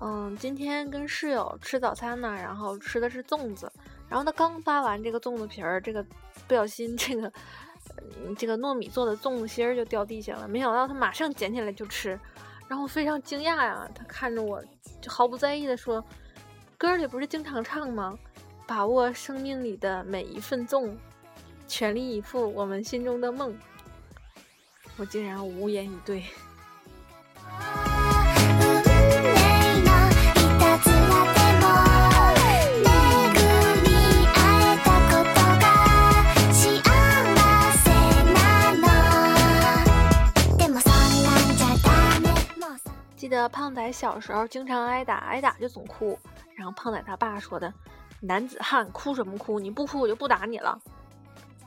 嗯，今天跟室友吃早餐呢，然后吃的是粽子，然后他刚扒完这个粽子皮儿，这个不小心这个，嗯，这个糯米做的粽子芯儿就掉地下了，没想到他马上捡起来就吃，然后非常惊讶呀，他看着我就毫不在意的说：“歌里不是经常唱吗？把握生命里的每一份粽，全力以赴我们心中的梦。”我竟然无言以对。運命のいたずらでも巡り会えたことが幸せなのでもそんなんじゃダメもうそん记得胖仔小时候经常挨打，挨打就总哭。然后胖仔他爸说的：“男子汉哭什么哭？你不哭我就不打你了。”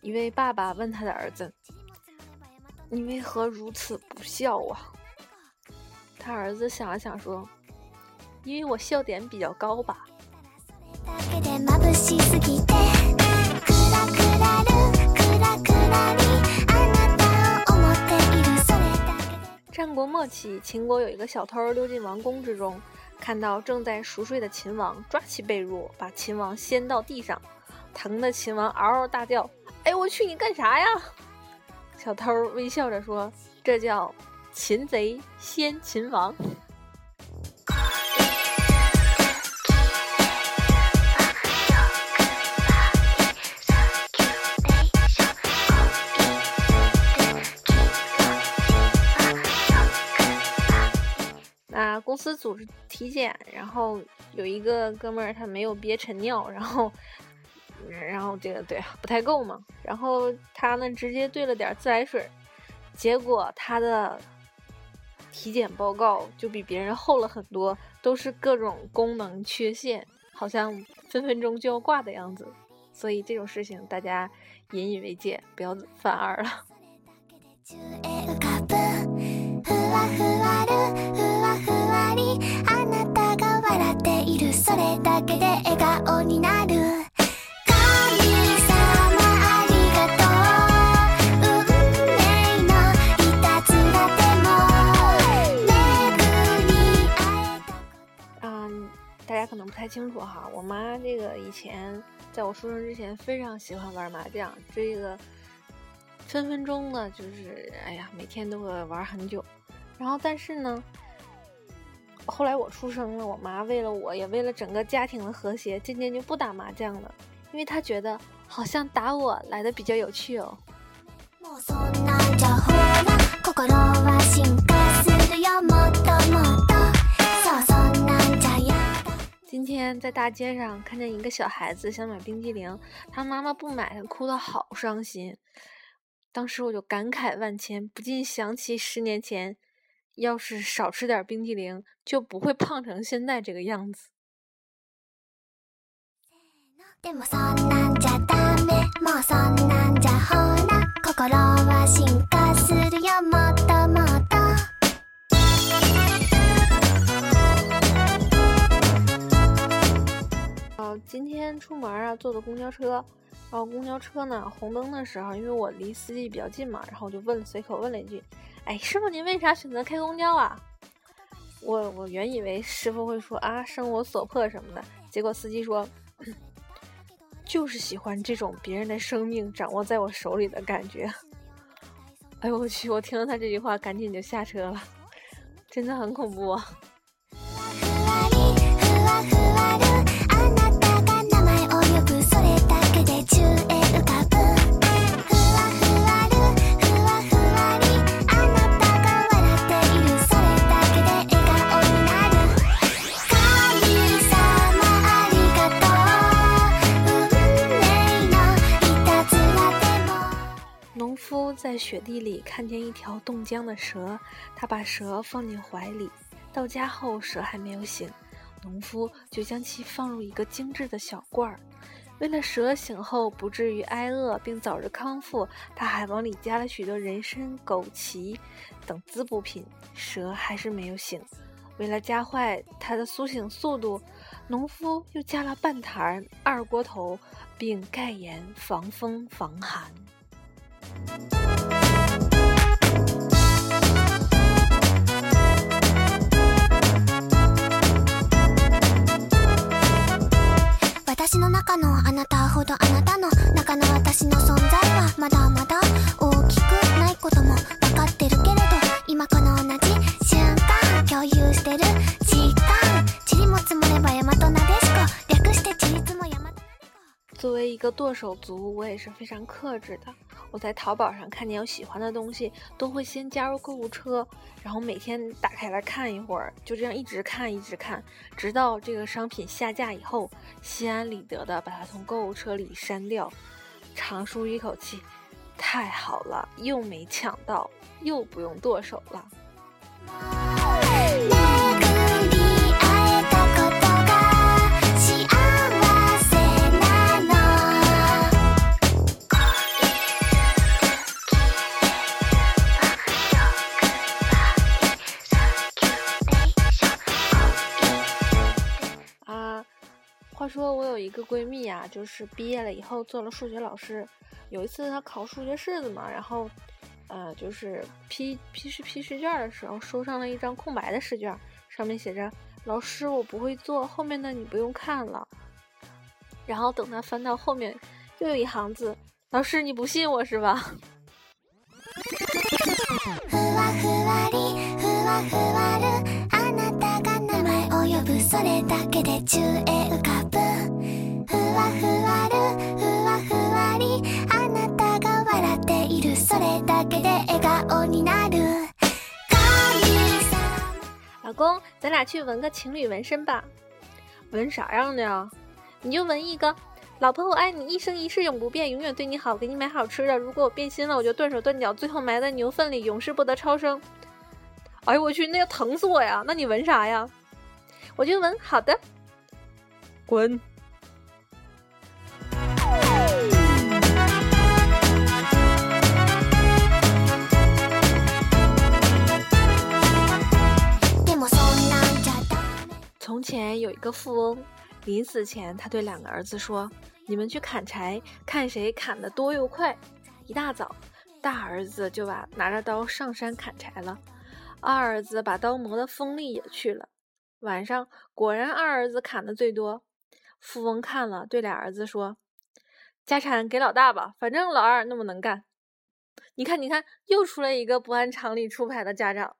一位爸爸问他的儿子：“你为何如此不孝啊？”他儿子想了想说：“因为我笑点比较高吧。だけで眩しすぎてクラクラるクラクラにあなたを思っているそれだけで”战国末期，秦国有一个小偷溜进王宫之中， 看到正在熟睡的秦王，抓起被褥把秦王掀到地上，疼的秦王嗷嗷大叫：“哎，我去，你干啥呀？”小偷微笑着说：“这叫擒贼先擒王。”公司组织体检，然后有一个哥们儿他没有憋晨尿，然后，然后这个对不太够嘛，然后他呢直接兑了点自来水，结果他的体检报告就比别人厚了很多，都是各种功能缺陷，好像分分钟就要挂的样子。所以这种事情大家引以为戒，不要犯二了。あなたが笑っているそれだけで笑顔になる神様ありがとう運命のいたずらでも巡り会えた嗯，大家可能不太清楚哈，我妈这个以前在我出生之前非常喜欢玩麻将，这个分分钟呢就是哎呀，每天都会玩很久。然后但是呢， 后来我出生了，我妈为了我也为了整个家庭的和谐，渐渐就不打麻将了，因为她觉得好像打我来的比较有趣哦。もうそんなんじゃほら心は進化するよもっともっとそうそんなんじゃやだ今天在大街上看见一个小孩子想买冰激凌，他妈妈不买，他哭得好伤心。当时我就感慨万千，不禁想起十年前， 要是少吃点冰激凌，就不会胖成现在这个样子。でもそんなんじゃダメもうそんなんじゃほら心は進化するよもっともっと呃，今天出门啊，坐的公交车， 然后公交车呢，红灯的时候，因为我离司机比较近嘛，然后我就问，随口问了一句：“哎，师傅，您为啥选择开公交啊？”我我原以为师傅会说啊，生我所迫什么的，结果司机说，就是喜欢这种别人的生命掌握在我手里的感觉。哎呦我去！我听了他这句话，赶紧就下车了，真的很恐怖啊。雪地里看见一条冻僵的蛇，他把蛇放进怀里。到家后，蛇还没有醒，农夫就将其放入一个精致的小罐儿。为了蛇醒后不至于挨饿并早日康复，他还往里加了许多人参、枸杞等滋补品。蛇还是没有醒。为了加快它的苏醒速度，农夫又加了半坛二锅头，并盖严防风防寒。私の中のあなたほどあなたの中の私の存在はまだまだ大きくないことも分かってるけれど今この同じ瞬間共有してる時間塵も積もれば大和なでしこ略して塵積も大和なでこ作为一个剁手族，我也是非常克制的。我在淘宝上看见有喜欢的东西，都会先加入购物车，然后每天打开来看一会儿，就这样一直看一直看，直到这个商品下架以后，心安理得的把它从购物车里删掉，长舒一口气，太好了，又没抢到，又不用剁手了。一个闺蜜呀、就是毕业了以后做了数学老师。有一次她考数学式子嘛，然后，呃，就是批批试批试卷的时候，收上了一张空白的试卷，上面写着“老师，我不会做，后面的你不用看了”。然后等她翻到后面，又有一行字：“老师，你不信我是吧？”ふわふわりふわふわるあなたが名前を呼ぶそれだけで宙へ浮かぶ 老公，咱俩去纹个情侣纹身吧。纹啥样的呀？你就纹一个，老婆我爱你，一生一世永不变，永远对你好，给你买好吃的。如果我变心了，我就断手断脚，最后埋在牛粪里，永世不得超生。哎呦我去，那要疼死我呀！那你纹啥呀？我就纹好的。滚！从前有一个富翁，临死前他对两个儿子说：“你们去砍柴，看谁砍得多又快。”一大早，大儿子就把拿着刀上山砍柴了，二儿子把刀磨得锋利也去了。晚上果然二儿子砍的最多。富翁看了，对俩儿子说：“家产给老大吧，反正老二那么能干。”你看，你看，又出来一个不按常理出牌的家长。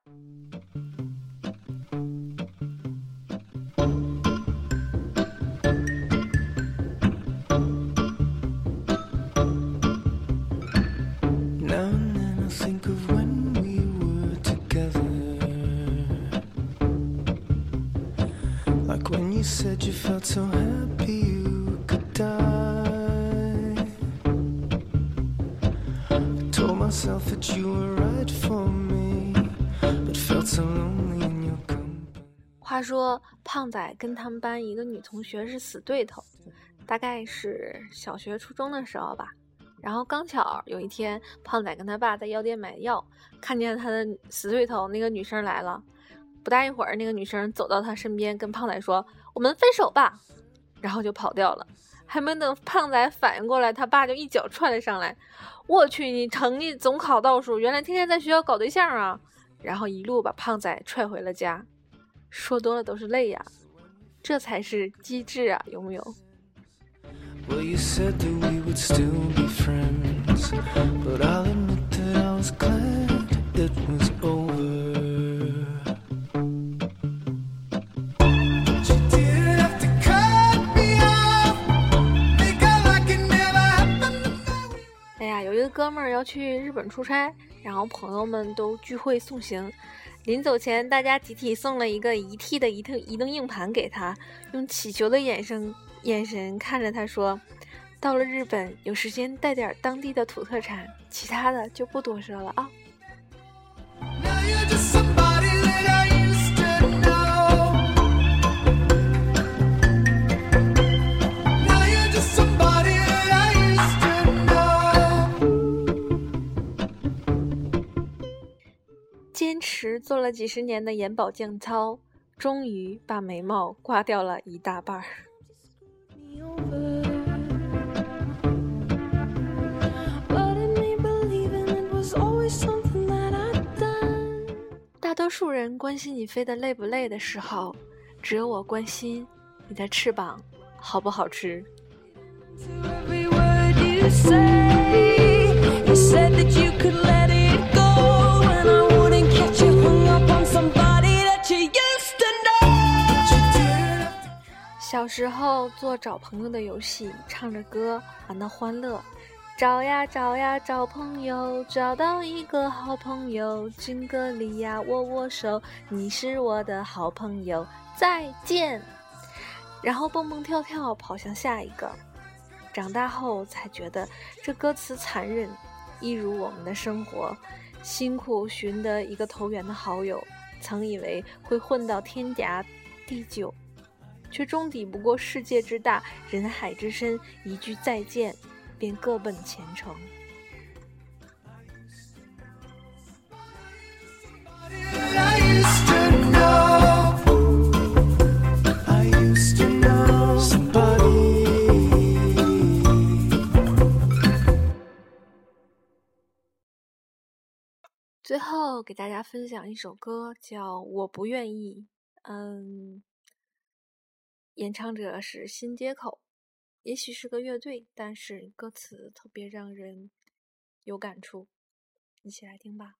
话说，胖仔跟他们班一个女同学是死对头，大概是小学、初中的时候吧。然后刚巧有一天，胖仔跟他爸在药店买药，看见他的死对头那个女生来了。不大一会儿，那个女生走到他身边，跟胖仔说：“我们分手吧。”然后就跑掉了。还没等胖仔反应过来，他爸就一脚踹了上来。我去，你成绩总考倒数，原来天天在学校搞对象啊！然后一路把胖仔踹回了家。说多了都是泪呀，这才是机智啊，有没有？Would still be friends, but I'll admit that I was glad it was over. She didn't have to cut me off, make it like it never happened. 哎呀，有一个哥们儿要去日本出差，然后朋友们都聚会送行。临走前，大家集体送了一个一 T 的移动移动硬盘给他，用乞求的眼神眼神看着他说：“到了日本，有时间带点当地的土特产，其他的就不多说了啊。”坚持做了几十年的眼保健操，终于把眉毛刮掉了一大半儿。大多数人关心你飞得累不累的时候，只有我关心你的翅膀好不好吃。To every word you say, you said that you could let it go, and I wouldn't catch you hung up on somebody that you used to know. 小时候做找朋友的游戏，唱着歌玩的欢乐。找呀找呀找朋友，找到一个好朋友，敬个礼呀握握手，你是我的好朋友，再见。然后蹦蹦跳跳跑向下一个。长大后才觉得这歌词残忍，一如我们的生活。辛苦寻得一个投缘的好友，曾以为会混到天涯地久，却终抵不过世界之大，人海之深。一句再见，便各奔前程。最后给大家分享一首歌叫我不愿意嗯演唱者是新街口。也许是个乐队，但是歌词特别让人有感触。一起来听吧。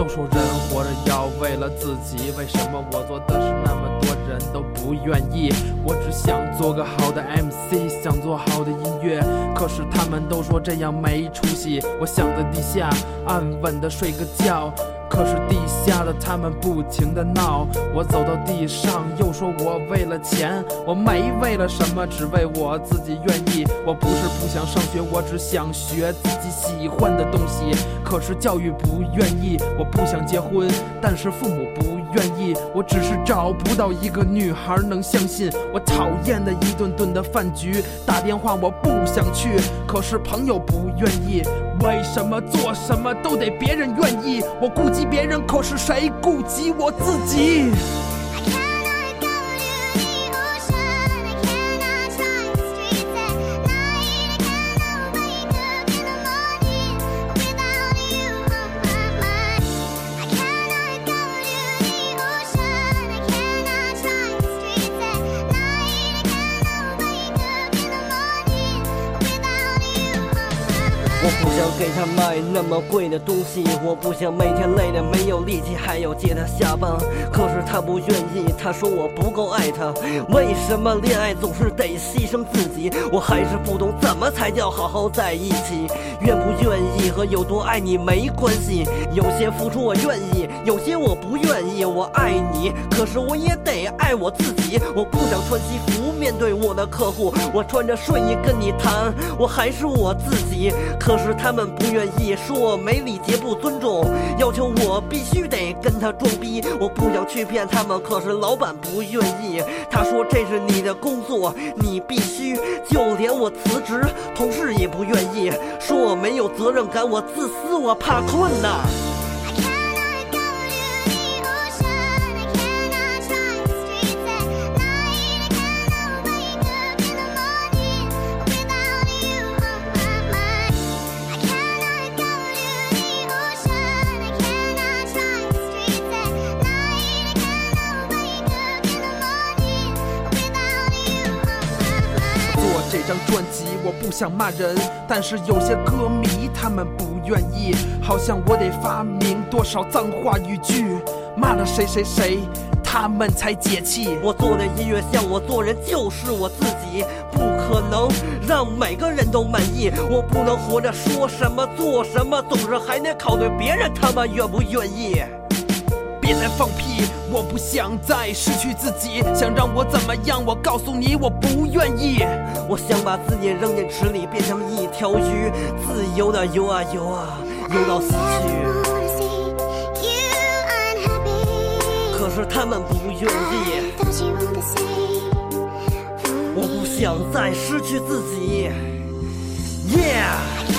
都说人活着要为了自己，为什么我做的事那么多人都不愿意？我只想做个好的 MC，想做好的音乐，可是他们都说这样没出息。我想在地下安稳的睡个觉。可是地下的他们不停的闹，我走到地上又说我为了钱，我没为了什么，只为我自己愿意。我不是不想上学，我只想学自己喜欢的东西。可是教育不愿意，我不想结婚，但是父母不愿意。我只是找不到一个女孩能相信我讨厌的一顿顿的饭局，打电话我不想去，可是朋友不愿意。为什么做什么都得别人愿意？我顾及别人，可是谁顾及我自己？我不想给他买那么贵的东西，我不想每天累得没有力气，还要接他下班。可是他不愿意，他说我不够爱他。为什么恋爱总是得牺牲自己？我还是不懂怎么才叫好好在一起。愿不愿意和有多爱你没关系，有些付出我愿意，有些我不愿意。我爱你，可是我也得爱我自己。我不想穿西服面对我的客户，我穿着睡衣跟你谈，我还是我自己。可是他们不愿意，说我没礼节不尊重，要求我必须得跟他装逼。我不想去骗他们，可是老板不愿意。他说这是你的工作，你必须。就连我辞职，同事也不愿意，说我没有责任感，我自私，我怕困难。想骂人，但是有些歌迷他们不愿意，好像我得发明多少脏话语句，骂了谁谁谁，他们才解气。我做的音乐像我做人就是我自己，不可能让每个人都满意。我不能活着说什么做什么，总是还得考虑别人他妈愿不愿意。别再放屁！我不想再失去自己，想让我怎么样？我告诉你，我不愿意。我想把自己扔进池里，变成一条鱼，自由的游啊游啊，游到死去。wanna see you unhappy. 可是他们不愿意，Don't you wanna say 我不想再失去自己。Yeah。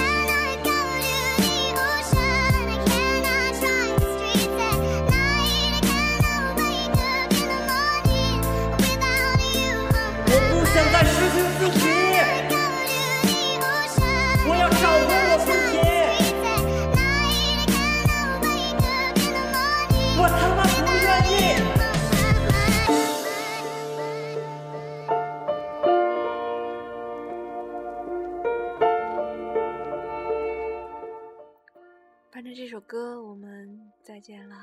这首歌，我们再见了。